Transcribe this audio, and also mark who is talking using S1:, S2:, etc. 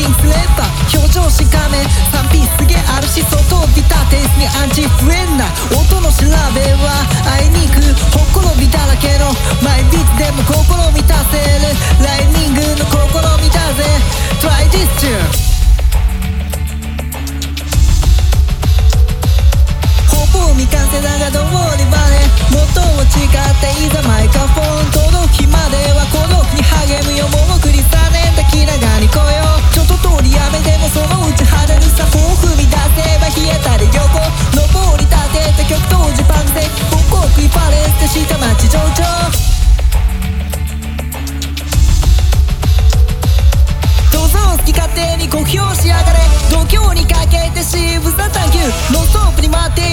S1: ピンッパー。表情しかめ3ピーすげえあるし外を出たテイスにアンチフレンな音の調べはあいにくほころびだらけの。マイ毎日でも心満たせる。ライニングの試みだぜ。Try this tune ほぼ未完成だがどうにばね元を誓っていざマイカフォンと手に酷評しやがれ。度胸にかけてしぶさ探求。ノンストップに待って